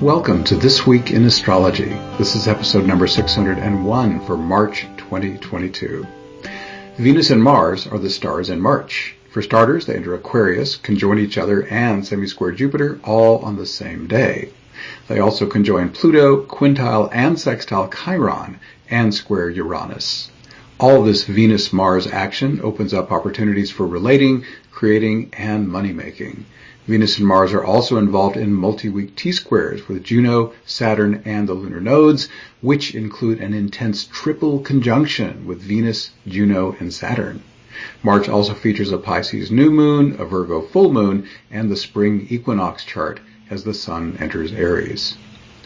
Welcome to This Week in Astrology. This is episode number 601 for March 2022. Venus and Mars are the stars in March. For starters, they enter Aquarius, conjoin each other, and semi-square Jupiter all on the same day. They also conjoin Pluto, quintile and sextile Chiron, and square Uranus. All this Venus-Mars action opens up opportunities for relating, creating, and money making. Venus and Mars are also involved in multi-week T-squares with Juno, Saturn, and the lunar nodes, which include an intense triple conjunction with Venus, Juno, and Saturn. March also features a Pisces new moon, a Virgo full moon, and the spring equinox chart as the sun enters Aries.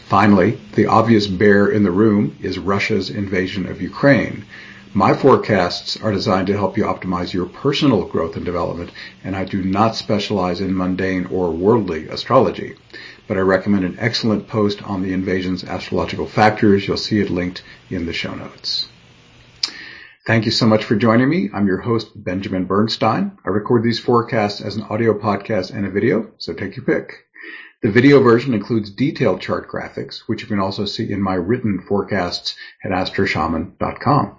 Finally, the obvious bear in the room is Russia's invasion of Ukraine. My forecasts are designed to help you optimize your personal growth and development, and I do not specialize in mundane or worldly astrology. But I recommend an excellent post on the invasion's astrological factors. You'll see it linked in the show notes. Thank you so much for joining me. I'm your host, Benjamin Bernstein. I record these forecasts as an audio podcast and a video, so take your pick. The video version includes detailed chart graphics, which you can also see in my written forecasts at astroshaman.com.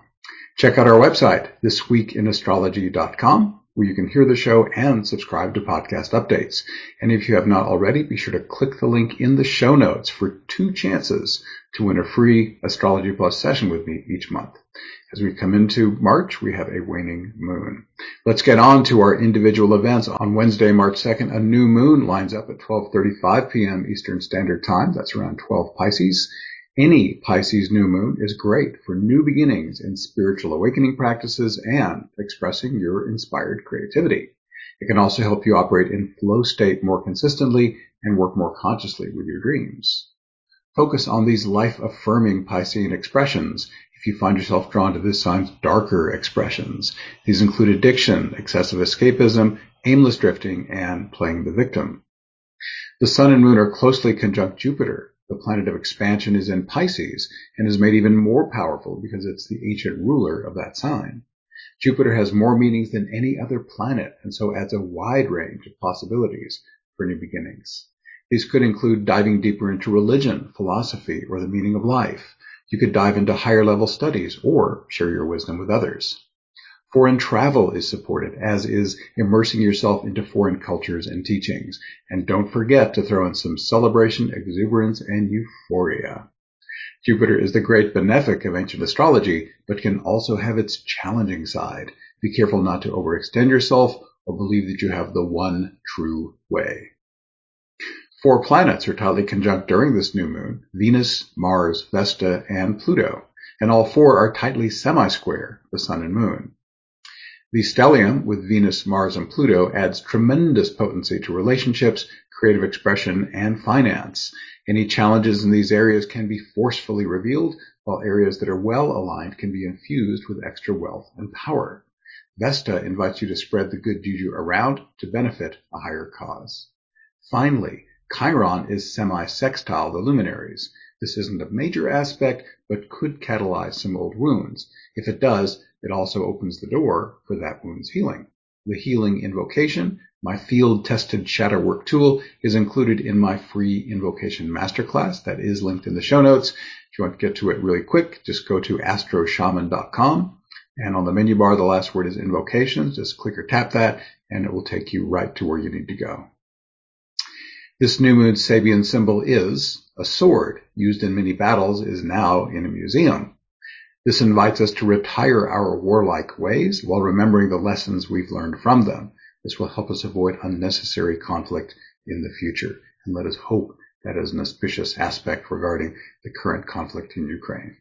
Check out our website, thisweekinastrology.com, where you can hear the show and subscribe to podcast updates. And if you have not already, be sure to click the link in the show notes for two chances to win a free Astrology Plus session with me each month. As we come into March, we have a waning moon. Let's get on to our individual events. On Wednesday, March 2nd, a new moon lines up at 12:35 p.m. Eastern Standard Time. That's around 12 Pisces. Any Pisces new moon is great for new beginnings in spiritual awakening practices and expressing your inspired creativity. It can also help you operate in flow state more consistently and work more consciously with your dreams. Focus on these life affirming Piscean expressions if you find yourself drawn to this sign's darker expressions. These include addiction, excessive escapism, aimless drifting, and playing the victim. The sun and moon are closely conjunct Jupiter, the planet of expansion is in Pisces and is made even more powerful because it's the ancient ruler of that sign. Jupiter has more meanings than any other planet and so adds a wide range of possibilities for new beginnings. These could include diving deeper into religion, philosophy, or the meaning of life. You could dive into higher level studies or share your wisdom with others. Foreign travel is supported, as is immersing yourself into foreign cultures and teachings. And don't forget to throw in some celebration, exuberance, and euphoria. Jupiter is the great benefic of ancient astrology, but can also have its challenging side. Be careful not to overextend yourself or believe that you have the one true way. Four planets are tightly conjunct during this new moon Venus, Mars, Vesta, and Pluto, and all four are tightly semi square the Sun and Moon. The stellium with Venus, Mars, and Pluto adds tremendous potency to relationships, creative expression, and finance. Any challenges in these areas can be forcefully revealed, while areas that are well aligned can be infused with extra wealth and power. Vesta invites you to spread the good juju around to benefit a higher cause. Finally, Chiron is semi-sextile the luminaries. This isn't a major aspect, but could catalyze some old wounds. If it does, it also opens the door for that wound's healing. The healing invocation, my field tested shadow work tool, is included in my free invocation masterclass that is linked in the show notes. If you want to get to it really quick, just go to astroshaman.com and on the menu bar, the last word is invocations. Just click or tap that and it will take you right to where you need to go. This new moon Sabian symbol is a sword used in many battles is now in a museum. This invites us to retire our warlike ways while remembering the lessons we've learned from them. This will help us avoid unnecessary conflict in the future. And let us hope that is an auspicious aspect regarding the current conflict in Ukraine.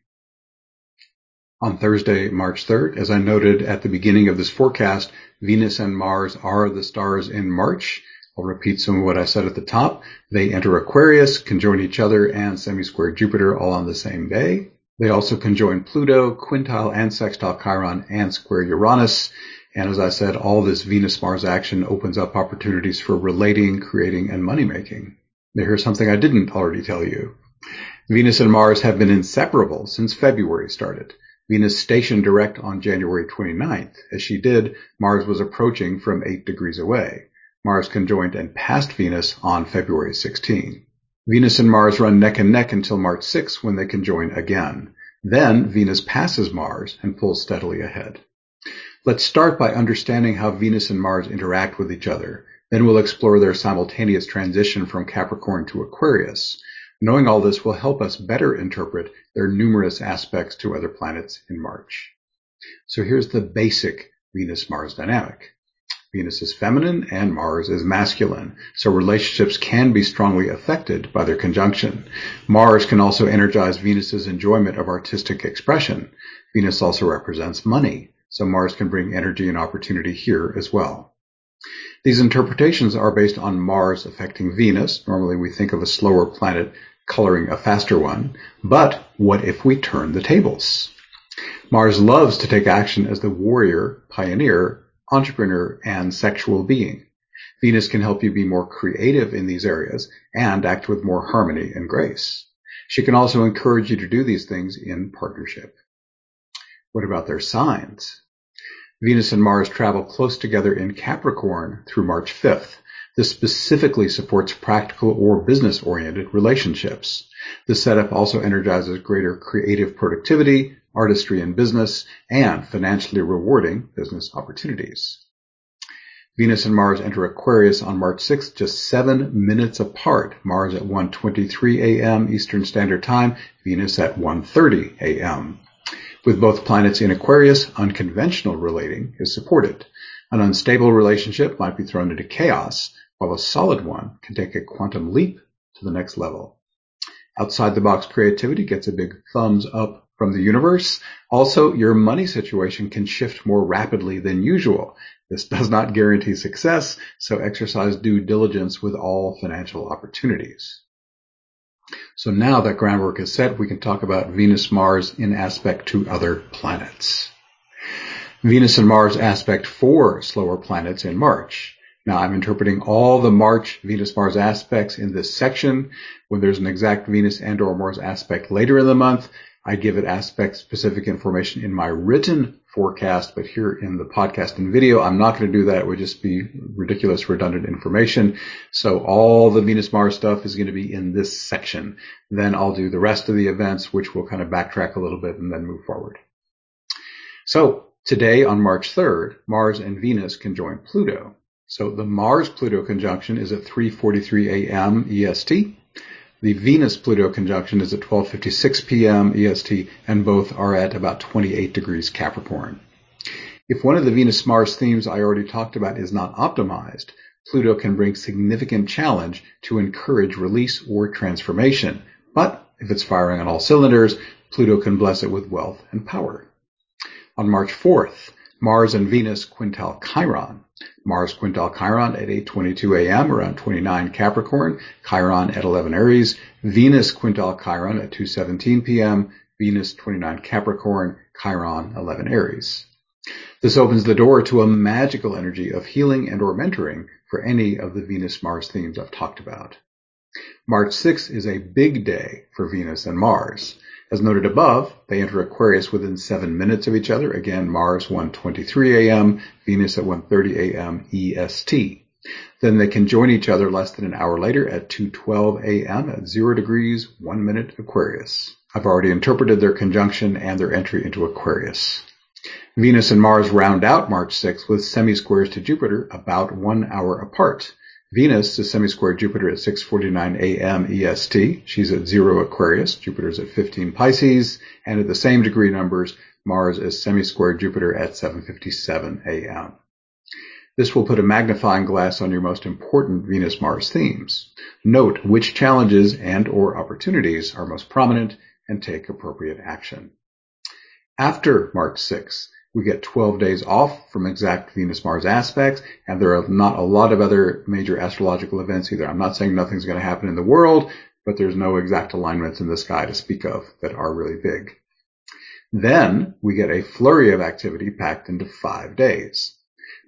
On Thursday, March 3rd, as I noted at the beginning of this forecast, Venus and Mars are the stars in March. I'll repeat some of what I said at the top. They enter Aquarius, conjoin each other, and semi-square Jupiter all on the same day. They also conjoin Pluto, quintile and sextile Chiron, and square Uranus. And as I said, all this Venus-Mars action opens up opportunities for relating, creating, and money making. Now here's something I didn't already tell you. Venus and Mars have been inseparable since February started. Venus stationed direct on January 29th. As she did, Mars was approaching from 8 degrees away. Mars conjoined and passed Venus on February 16. Venus and Mars run neck and neck until March 6 when they conjoin again. Then Venus passes Mars and pulls steadily ahead. Let's start by understanding how Venus and Mars interact with each other. Then we'll explore their simultaneous transition from Capricorn to Aquarius. Knowing all this will help us better interpret their numerous aspects to other planets in March. So here's the basic Venus-Mars dynamic. Venus is feminine and Mars is masculine, so relationships can be strongly affected by their conjunction. Mars can also energize Venus's enjoyment of artistic expression. Venus also represents money, so Mars can bring energy and opportunity here as well. These interpretations are based on Mars affecting Venus. Normally we think of a slower planet coloring a faster one. But what if we turn the tables? Mars loves to take action as the warrior, pioneer, entrepreneur, and sexual being. Venus can help you be more creative in these areas and act with more harmony and grace. She can also encourage you to do these things in partnership. What about their signs? Venus and Mars travel close together in Capricorn through March 5th. This specifically supports practical or business-oriented relationships. The setup also energizes greater creative productivity, artistry in business, and financially rewarding business opportunities. Venus and Mars enter Aquarius on March 6th, just seven minutes apart. Mars at 1.23 a.m. Eastern Standard Time, Venus at 1.30 a.m. With both planets in Aquarius, unconventional relating is supported. An unstable relationship might be thrown into chaos, while a solid one can take a quantum leap to the next level. Outside the box creativity gets a big thumbs up from the universe. Also, your money situation can shift more rapidly than usual. This does not guarantee success, so exercise due diligence with all financial opportunities. So now that groundwork is set, we can talk about Venus Mars in aspect to other planets. Venus and Mars aspect four slower planets in March. Now I'm interpreting all the March Venus-Mars aspects in this section. When there's an exact Venus and or Mars aspect later in the month, I give it aspect specific information in my written forecast, but here in the podcast and video, I'm not going to do that. It would just be ridiculous, redundant information. So all the Venus Mars stuff is going to be in this section. Then I'll do the rest of the events, which will kind of backtrack a little bit and then move forward. So today on March 3rd, Mars and Venus conjoin Pluto. So the Mars Pluto conjunction is at 3:43 a.m. EST. The Venus-Pluto conjunction is at 12:56 p.m. EST, and both are at about 28 degrees Capricorn. If one of the Venus-Mars themes I already talked about is not optimized, Pluto can bring significant challenge to encourage release or transformation. But if it's firing on all cylinders, Pluto can bless it with wealth and power. On March 4th, Mars and Venus quintile Chiron. Mars quintile Chiron at 8:22 a.m. around 29 Capricorn, Chiron at 11 Aries, Venus quintile Chiron at 2:17 p.m., Venus 29 Capricorn, Chiron 11 Aries. This opens the door to a magical energy of healing and or mentoring for any of the Venus-Mars themes I've talked about. March 6 is a big day for Venus and Mars. As noted above, they enter Aquarius within seven minutes of each other. Again, Mars 1.23 a.m., Venus at 1.30 a.m. EST. Then they conjoin each other less than an hour later at 2.12 a.m. at 0 degrees, 1 minute Aquarius. I've already interpreted their conjunction and their entry into Aquarius. Venus and Mars round out March 6 with semi-squares to Jupiter about one hour apart. Venus is semi-square Jupiter at 6:49 a.m. EST. She's at 0 Aquarius. Jupiter's at 15 Pisces, and at the same degree numbers, Mars is semi-square Jupiter at 7:57 a.m. This will put a magnifying glass on your most important Venus-Mars themes. Note which challenges and or opportunities are most prominent and take appropriate action. After March 6, we get 12 days off from exact Venus-Mars aspects, and there are not a lot of other major astrological events either. I'm not saying nothing's going to happen in the world, but there's no exact alignments in the sky to speak of that are really big. Then we get a flurry of activity packed into five days.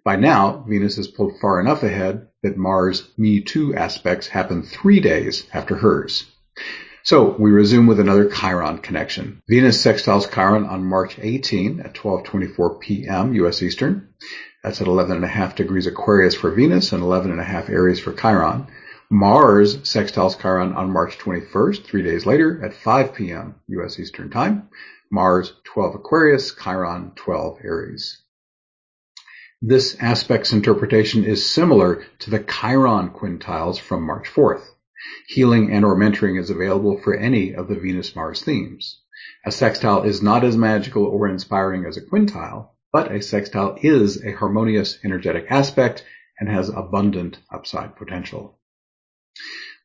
By now, Venus is pulled far enough ahead that Mars Me Too aspects happen three days after hers. So we resume with another Chiron connection. Venus sextiles Chiron on March 18 at 12:24 p.m. U.S. Eastern. That's at 11.5 degrees Aquarius for Venus and 11.5 Aries for Chiron. Mars sextiles Chiron on March 21st, three days later at 5 p.m. U.S. Eastern Time. Mars 12 Aquarius, Chiron 12 Aries. This aspect's interpretation is similar to the Chiron quintiles from March 4th. Healing and or mentoring is available for any of the Venus-Mars themes. A sextile is not as magical or inspiring as a quintile, but a sextile is a harmonious energetic aspect and has abundant upside potential.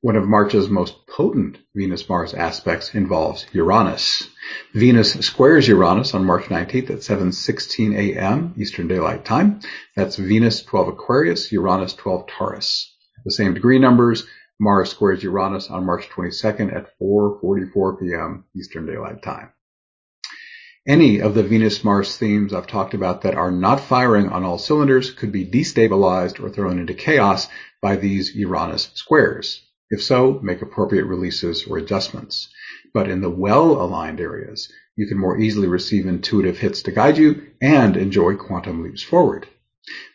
One of March's most potent Venus-Mars aspects involves Uranus. Venus squares Uranus on March 19th at 7.16 a.m. Eastern Daylight Time. That's Venus 12 Aquarius, Uranus 12 Taurus. The same degree numbers, Mars squares Uranus on March 22nd at 4.44 p.m. Eastern Daylight Time. Any of the Venus-Mars themes I've talked about that are not firing on all cylinders could be destabilized or thrown into chaos by these Uranus squares. If so, make appropriate releases or adjustments. But in the well-aligned areas, you can more easily receive intuitive hits to guide you and enjoy quantum leaps forward.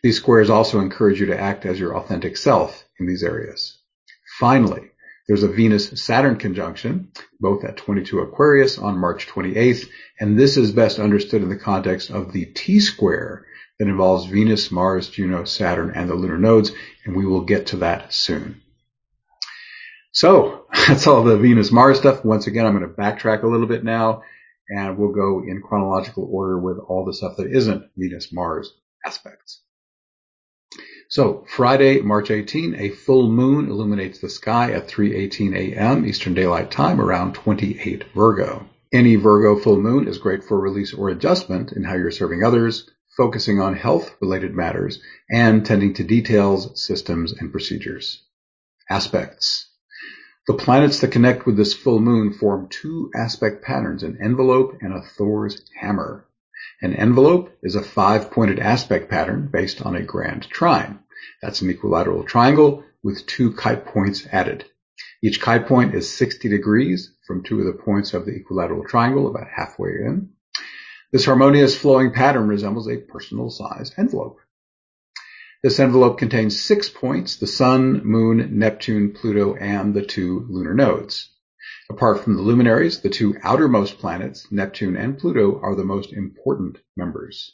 These squares also encourage you to act as your authentic self in these areas. Finally, there's a Venus-Saturn conjunction, both at 22 Aquarius on March 28th, and this is best understood in the context of the T-square that involves Venus, Mars, Juno, Saturn, and the lunar nodes, and we will get to that soon. So that's all the Venus-Mars stuff. Once again, I'm going to backtrack a little bit now, and we'll go in chronological order with all the stuff that isn't Venus-Mars aspects. So Friday, March 18, a full moon illuminates the sky at 3:18 a.m. Eastern Daylight Time around 28 Virgo. Any Virgo full moon is great for release or adjustment in how you're serving others, focusing on health related matters, and tending to details, systems, and procedures. Aspects. The planets that connect with this full moon form two aspect patterns, an envelope and a Thor's hammer. An envelope is a five-pointed aspect pattern based on a grand trine. That's an equilateral triangle with two kite points added. Each kite point is 60 degrees from two of the points of the equilateral triangle, about halfway in. This harmonious flowing pattern resembles a personal sized envelope. This envelope contains six points, the Sun, Moon, Neptune, Pluto, and the two lunar nodes. Apart from the luminaries, the two outermost planets, Neptune and Pluto, are the most important members.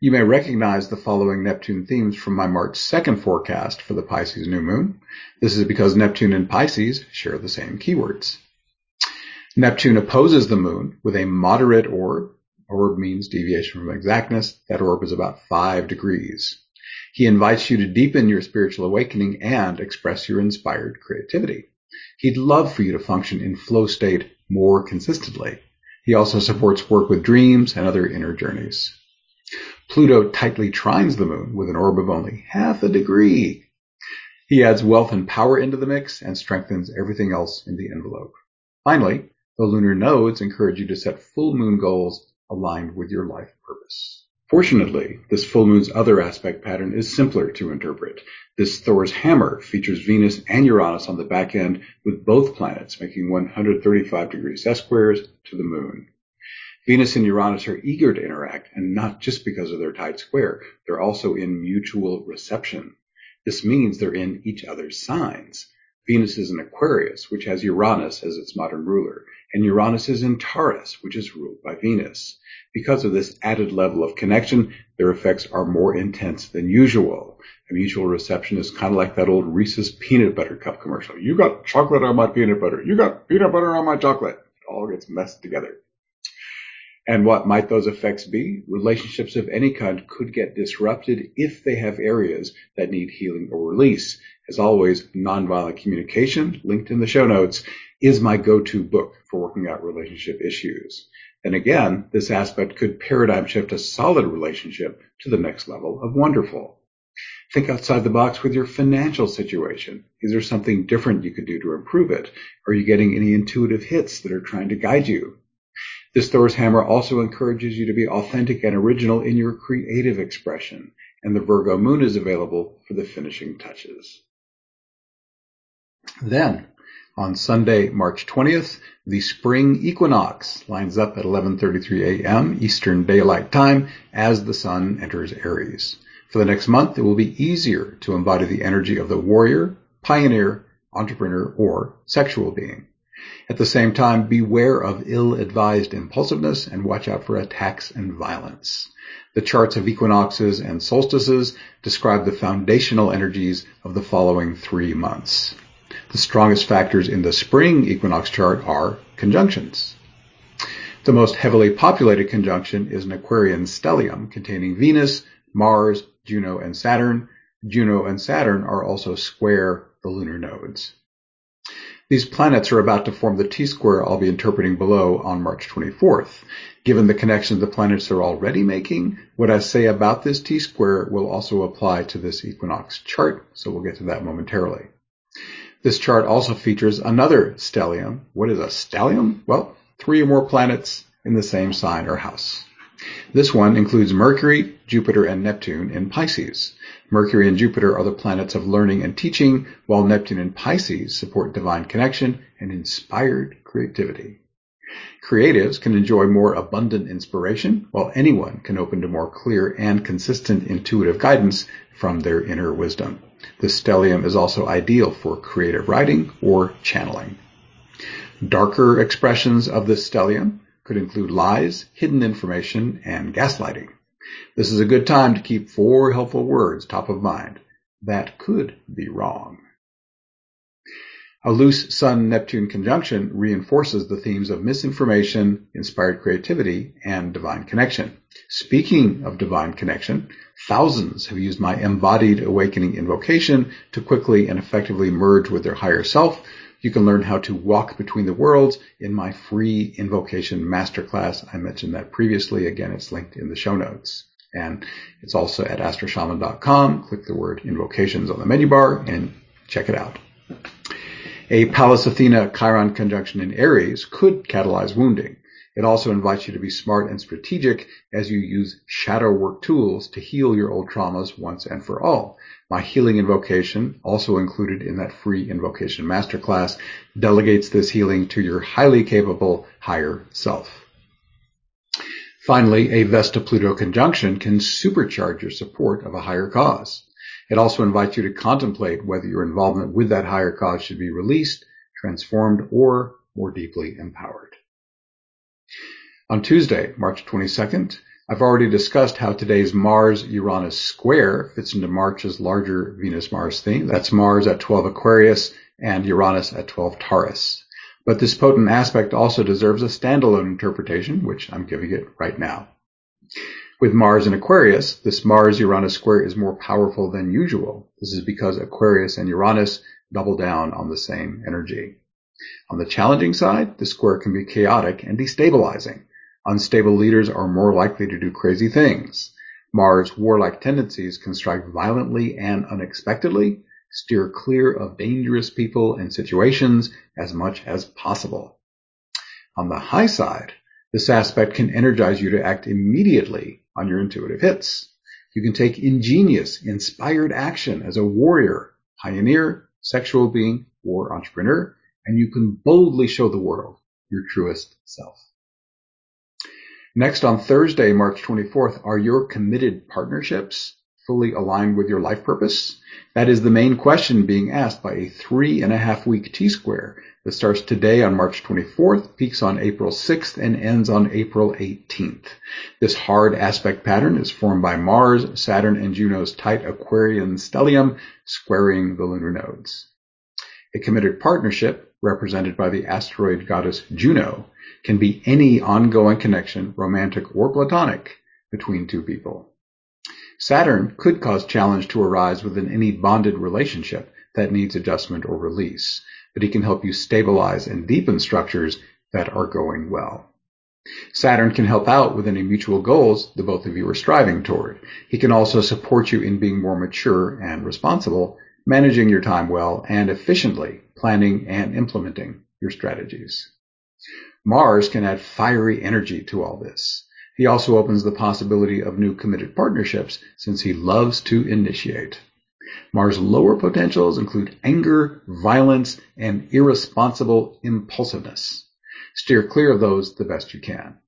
You may recognize the following Neptune themes from my March 2nd forecast for the Pisces new moon. This is because Neptune and Pisces share the same keywords. Neptune opposes the moon with a moderate orb. Orb means deviation from exactness. That orb is about five degrees. He invites you to deepen your spiritual awakening and express your inspired creativity. He'd love for you to function in flow state more consistently. He also supports work with dreams and other inner journeys. Pluto tightly trines the moon with an orb of only half a degree. He adds wealth and power into the mix and strengthens everything else in the envelope. Finally, the lunar nodes encourage you to set full moon goals aligned with your life purpose. Fortunately, this full moon's other aspect pattern is simpler to interpret. This Thor's hammer features Venus and Uranus on the back end with both planets making 135 degree sesquisquares to the moon. Venus and Uranus are eager to interact and not just because of their tight square. They're also in mutual reception. This means they're in each other's signs. Venus is in Aquarius, which has Uranus as its modern ruler, and Uranus is in Taurus, which is ruled by Venus. Because of this added level of connection, their effects are more intense than usual. A mutual reception is kind of like that old Reese's peanut butter cup commercial. You got chocolate on my peanut butter. You got peanut butter on my chocolate. It all gets messed together. And what might those effects be? Relationships of any kind could get disrupted if they have areas that need healing or release. As always, nonviolent communication, linked in the show notes, is my go-to book for working out relationship issues. And again, this aspect could paradigm shift a solid relationship to the next level of wonderful. Think outside the box with your financial situation. Is there something different you could do to improve it? Are you getting any intuitive hits that are trying to guide you? This Thor's hammer also encourages you to be authentic and original in your creative expression, and the Virgo moon is available for the finishing touches. Then, on Sunday, March 20th, the spring equinox lines up at 11:33 a.m. Eastern Daylight Time as the sun enters Aries. For the next month, it will be easier to embody the energy of the warrior, pioneer, entrepreneur, or sexual being. At the same time, beware of ill-advised impulsiveness and watch out for attacks and violence. The charts of equinoxes and solstices describe the foundational energies of the following three months. The strongest factors in the spring equinox chart are conjunctions. The most heavily populated conjunction is an Aquarian stellium containing Venus, Mars, Juno, and Saturn. Juno and Saturn are also square the lunar nodes. These planets are about to form the T-square I'll be interpreting below on March 24th. Given the connections the planets are already making, what I say about this T-square will also apply to this equinox chart, so we'll get to that momentarily. This chart also features another stellium. What is a stellium? Well, three or more planets in the same sign or house. This one includes Mercury, Jupiter, and Neptune in Pisces. Mercury and Jupiter are the planets of learning and teaching, while Neptune and Pisces support divine connection and inspired creativity. Creatives can enjoy more abundant inspiration, while anyone can open to more clear and consistent intuitive guidance from their inner wisdom. The stellium is also ideal for creative writing or channeling. Darker expressions of the stellium could include lies, hidden information, and gaslighting. This is a good time to keep four helpful words top of mind. That could be wrong. A loose Sun-Neptune conjunction reinforces the themes of misinformation, inspired creativity, and divine connection. Speaking of divine connection, thousands have used my embodied awakening invocation to quickly and effectively merge with their higher self you can learn how to walk between the worlds in my free invocation masterclass. I mentioned that previously. Again, it's linked in the show notes. And it's also at astroshaman.com. Click the word invocations on the menu bar and check it out. A Pallas Athena Chiron conjunction in Aries could catalyze wounding. It also invites you to be smart and strategic as you use shadow work tools to heal your old traumas once and for all. My healing invocation, also included in that free invocation masterclass, delegates this healing to your highly capable higher self. Finally, a Vesta-Pluto conjunction can supercharge your support of a higher cause. It also invites you to contemplate whether your involvement with that higher cause should be released, transformed, or more deeply empowered. On Tuesday, March 22nd, I've already discussed how today's Mars-Uranus square fits into March's larger Venus-Mars theme. That's Mars at 12 Aquarius and Uranus at 12 Taurus. But this potent aspect also deserves a standalone interpretation, which I'm giving it right now. With Mars in Aquarius, this Mars-Uranus square is more powerful than usual. This is because Aquarius and Uranus double down on the same energy. On the challenging side, the square can be chaotic and destabilizing. Unstable leaders are more likely to do crazy things. Mars' warlike tendencies can strike violently and unexpectedly. Steer clear of dangerous people and situations as much as possible. On the high side, this aspect can energize you to act immediately on your intuitive hits. You can take ingenious, inspired action as a warrior, pioneer, sexual being, or entrepreneur, and you can boldly show the world your truest self. Next on Thursday, March 24th, are your committed partnerships fully aligned with your life purpose? That is the main question being asked by a three and a half week T-square that starts today on March 24th, peaks on April 6th, and ends on April 18th. This hard aspect pattern is formed by Mars, Saturn, and Juno's tight Aquarian stellium squaring the lunar nodes. A committed partnership, represented by the asteroid goddess Juno, can be any ongoing connection, romantic or platonic, between two people. Saturn could cause challenge to arise within any bonded relationship that needs adjustment or release, but he can help you stabilize and deepen structures that are going well. Saturn can help out with any mutual goals the both of you are striving toward. He can also support you in being more mature and responsible, managing your time well and efficiently planning and implementing your strategies. Mars can add fiery energy to all this. He also opens the possibility of new committed partnerships since he loves to initiate. Mars' lower potentials include anger, violence, and irresponsible impulsiveness. Steer clear of those the best you can.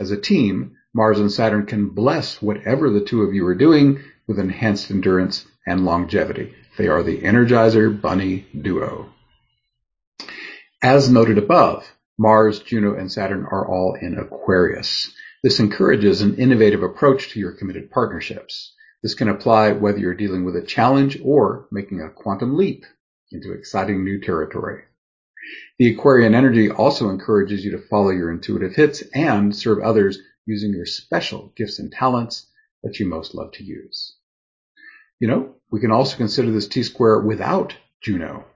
As a team, Mars and Saturn can bless whatever the two of you are doing with enhanced endurance and longevity. They are the Energizer Bunny duo. As noted above, Mars, Juno, and Saturn are all in Aquarius. This encourages an innovative approach to your committed partnerships. This can apply whether you're dealing with a challenge or making a quantum leap into exciting new territory. The Aquarian energy also encourages you to follow your intuitive hits and serve others using your special gifts and talents that you most love to use. You know, we can also consider this T-square without Juno.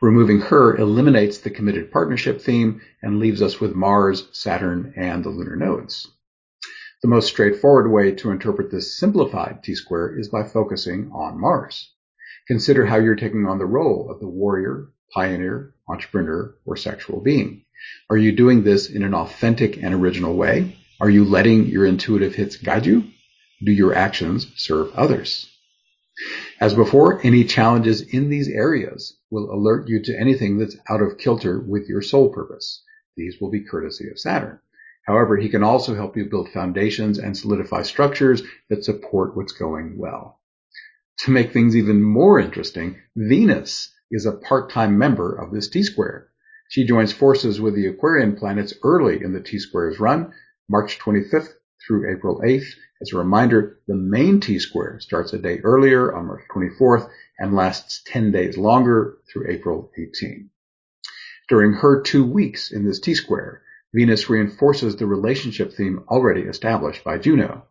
Removing her eliminates the committed partnership theme and leaves us with Mars, Saturn, and the lunar nodes. The most straightforward way to interpret this simplified T-square is by focusing on Mars. Consider how you're taking on the role of the warrior, pioneer, entrepreneur, or sexual being. Are you doing this in an authentic and original way? Are you letting your intuitive hits guide you? Do your actions serve others? As before, any challenges in these areas will alert you to anything that's out of kilter with your soul purpose. These will be courtesy of Saturn. However, he can also help you build foundations and solidify structures that support what's going well. To make things even more interesting, Venus is a part-time member of this T-square. She joins forces with the Aquarian planets early in the T-square's run, March 25th through April 8th. As a reminder, the main T-square starts a day earlier on March 24th and lasts 10 days longer through April 18. During her two weeks in this T-square, Venus reinforces the relationship theme already established by Juno.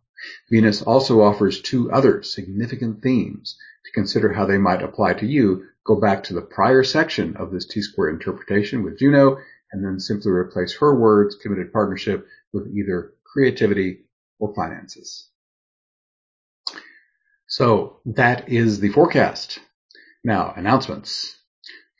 Venus also offers two other significant themes. To consider how they might apply to you, go back to the prior section of this T-square interpretation with Juno, and then simply replace her words, committed partnership, with either creativity or finances. So that is the forecast. Now, announcements.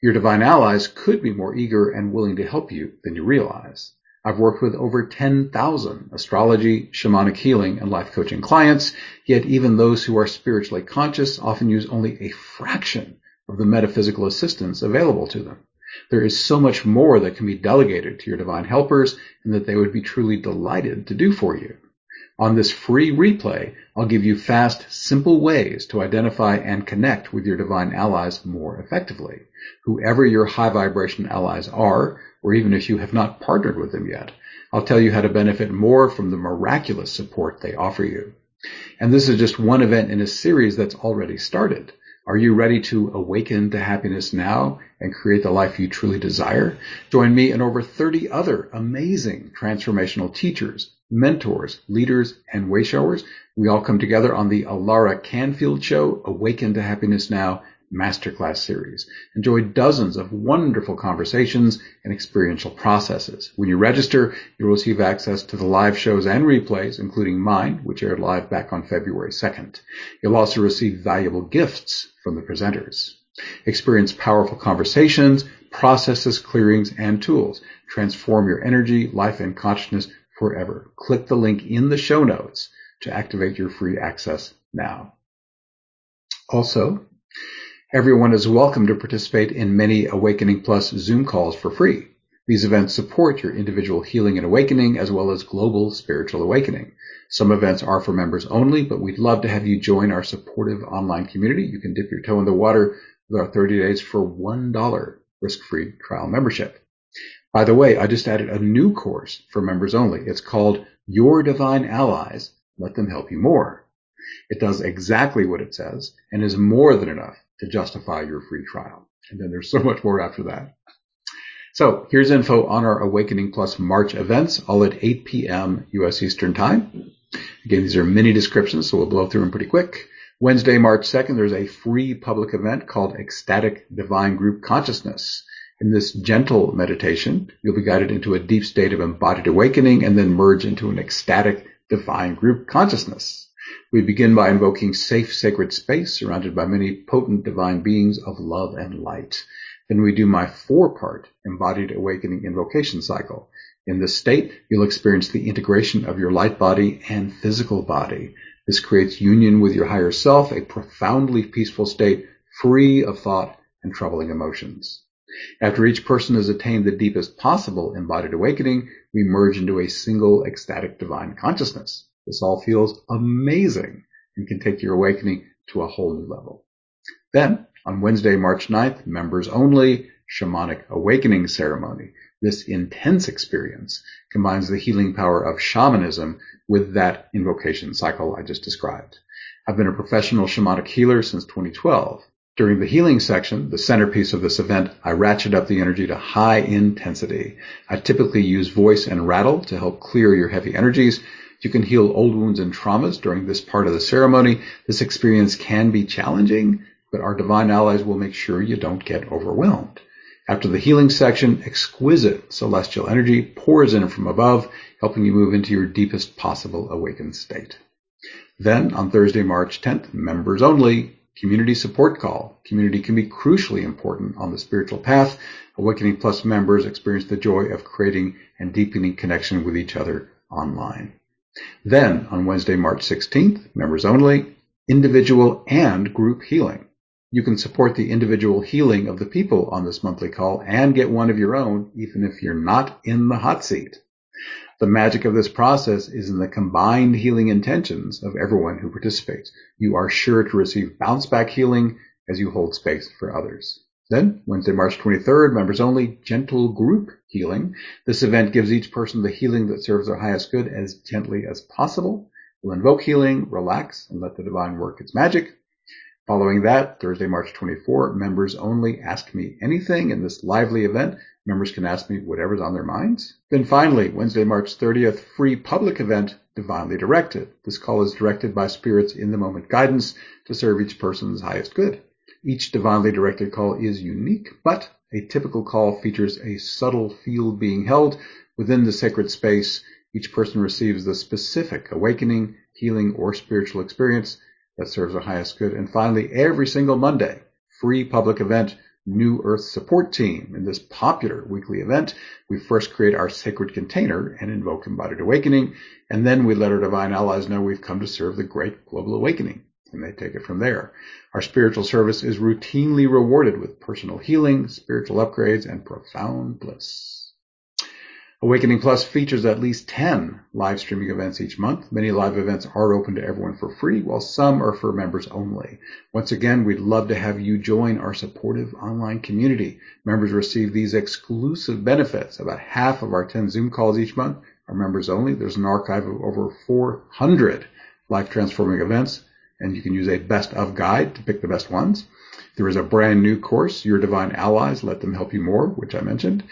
Your divine allies could be more eager and willing to help you than you realize. I've worked with over 10,000 astrology, shamanic healing, and life coaching clients, yet even those who are spiritually conscious often use only a fraction of the metaphysical assistance available to them. There is so much more that can be delegated to your divine helpers and that they would be truly delighted to do for you. On this free replay, I'll give you fast, simple ways to identify and connect with your divine allies more effectively. Whoever your high vibration allies are, or even if you have not partnered with them yet, I'll tell you how to benefit more from the miraculous support they offer you. And this is just one event in a series that's already started. Are you ready to awaken to happiness now and create the life you truly desire? Join me and over 30 other amazing transformational teachers, mentors, leaders, and wayshowers. We all come together on the Alara Canfield Show, Awaken to Happiness Now Masterclass series. Enjoy dozens of wonderful conversations and experiential processes. When you register, you'll receive access to the live shows and replays, including mine, which aired live back on February 2nd. You'll also receive valuable gifts from the presenters. Experience powerful conversations, processes, clearings, and tools. Transform your energy, life, and consciousness forever. Click the link in the show notes to activate your free access now. Also, Everyone is welcome to participate in many Awakening Plus Zoom calls for free. These events support your individual healing and awakening as well as global spiritual awakening. Some events are for members only, but we'd love to have you join our supportive online community. You can dip your toe in the water with our 30 days for $1 risk-free trial membership. By the way, I just added a new course for members only. It's called Your Divine Allies. Let them help you more. It does exactly what it says and is more than enough to justify your free trial. And then there's so much more after that. So here's info on our Awakening Plus March events, all at 8 p.m. U.S. Eastern Time. Again, these are mini descriptions, so we'll blow through them pretty quick. Wednesday, March 2nd, there's a free public event called Ecstatic Divine Group Consciousness. In this gentle meditation, you'll be guided into a deep state of embodied awakening and then merge into an ecstatic divine group consciousness. We begin by invoking safe, sacred space surrounded by many potent divine beings of love and light. Then we do my four-part embodied awakening invocation cycle. In this state, you'll experience the integration of your light body and physical body. This creates union with your higher self, a profoundly peaceful state, free of thought and troubling emotions. After each person has attained the deepest possible embodied awakening, we merge into a single ecstatic divine consciousness. This all feels amazing and can take your awakening to a whole new level. Then, on Wednesday, March 9th, members only shamanic awakening ceremony. This intense experience combines the healing power of shamanism with that invocation cycle I just described. I've been a professional shamanic healer since 2012. During the healing section, the centerpiece of this event, I ratchet up the energy to high intensity. I typically use voice and rattle to help clear your heavy energies. You can heal old wounds and traumas during this part of the ceremony. This experience can be challenging, but our divine allies will make sure you don't get overwhelmed. After the healing section, exquisite celestial energy pours in from above, helping you move into your deepest possible awakened state. Then, on Thursday, March 10th, members only, Community support call. Community can be crucially important on the spiritual path. Awakening Plus members experience the joy of creating and deepening connection with each other online. Then, on Wednesday, March 16th, members only, individual and group healing. You can support the individual healing of the people on this monthly call and get one of your own, even if you're not in the hot seat. The magic of this process is in the combined healing intentions of everyone who participates. You are sure to receive bounce back healing as you hold space for others. Then, Wednesday, March 23rd, members only, gentle group healing. This event gives each person the healing that serves their highest good as gently as possible. We'll invoke healing, relax, and let the divine work its magic. Following that, Thursday, March 24, members only ask me anything in this lively event Members can ask me whatever's on their minds. Then finally, Wednesday, March 30th, free public event, Divinely Directed. This call is directed by spirits in the moment guidance to serve each person's highest good. Each divinely directed call is unique, but a typical call features a subtle field being held within the sacred space. Each person receives the specific awakening, healing, or spiritual experience that serves the highest good. And finally, every single Monday, free public event New Earth Support Team. In this popular weekly event, we first create our sacred container and invoke embodied awakening, and then we let our divine allies know we've come to serve the great global awakening, and they take it from there. Our spiritual service is routinely rewarded with personal healing, spiritual upgrades, and profound bliss. Awakening Plus features at least 10 live streaming events each month. Many live events are open to everyone for free, while some are for members only. Once again, we'd love to have you join our supportive online community. Members receive these exclusive benefits. About half of our 10 Zoom calls each month are members only. There's an archive of over 400 life transforming events, and you can use a best of guide to pick the best ones. There is a brand new course, Your Divine Allies, Let Them Help You More, which I mentioned.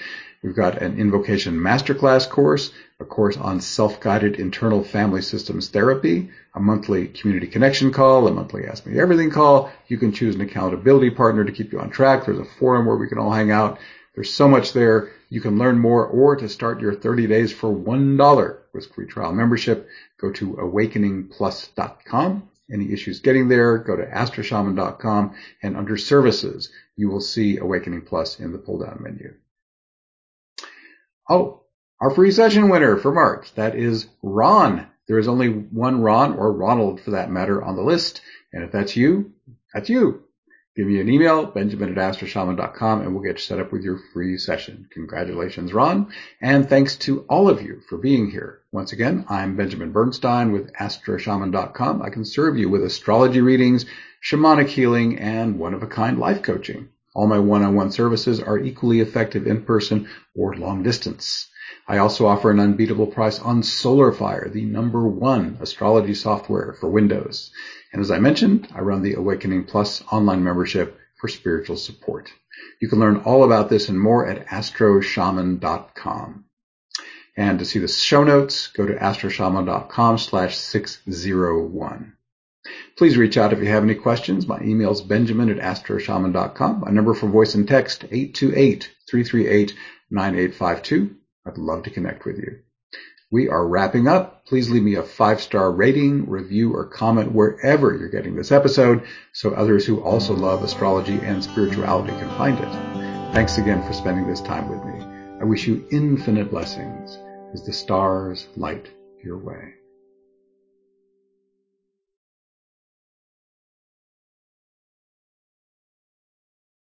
We've got an invocation masterclass course, a course on self-guided internal family systems therapy, a monthly community connection call, a monthly ask me everything call. You can choose an accountability partner to keep you on track. There's a forum where we can all hang out. There's so much there. You can learn more or to start your 30 days for $1 with free trial membership, go to awakeningplus.com. Any issues getting there, go to astroshaman.com and under services, you will see Awakening Plus in the pull down menu. Oh, our free session winner for March. That is Ron. There is only one Ron or Ronald for that matter on the list. And if that's you, that's you. Give me an email, benjamin at astroshaman.com, and we'll get you set up with your free session. Congratulations, Ron. And thanks to all of you for being here. Once again, I'm Benjamin Bernstein with astroshaman.com. I can serve you with astrology readings, shamanic healing, and one-of-a-kind life coaching. All my one-on-one services are equally effective in person or long distance. I also offer an unbeatable price on SolarFire, the number one astrology software for Windows. And as I mentioned, I run the Awakening Plus online membership for spiritual support. You can learn all about this and more at astroshaman.com. And to see the show notes, go to astroshaman.com slash 601. Please reach out if you have any questions. My email is benjamin at astroshaman.com. My number for voice and text, 828-338-9852. I'd love to connect with you. We are wrapping up. Please leave me a five-star rating, review, or comment wherever you're getting this episode so others who also love astrology and spirituality can find it. Thanks again for spending this time with me. I wish you infinite blessings as the stars light your way.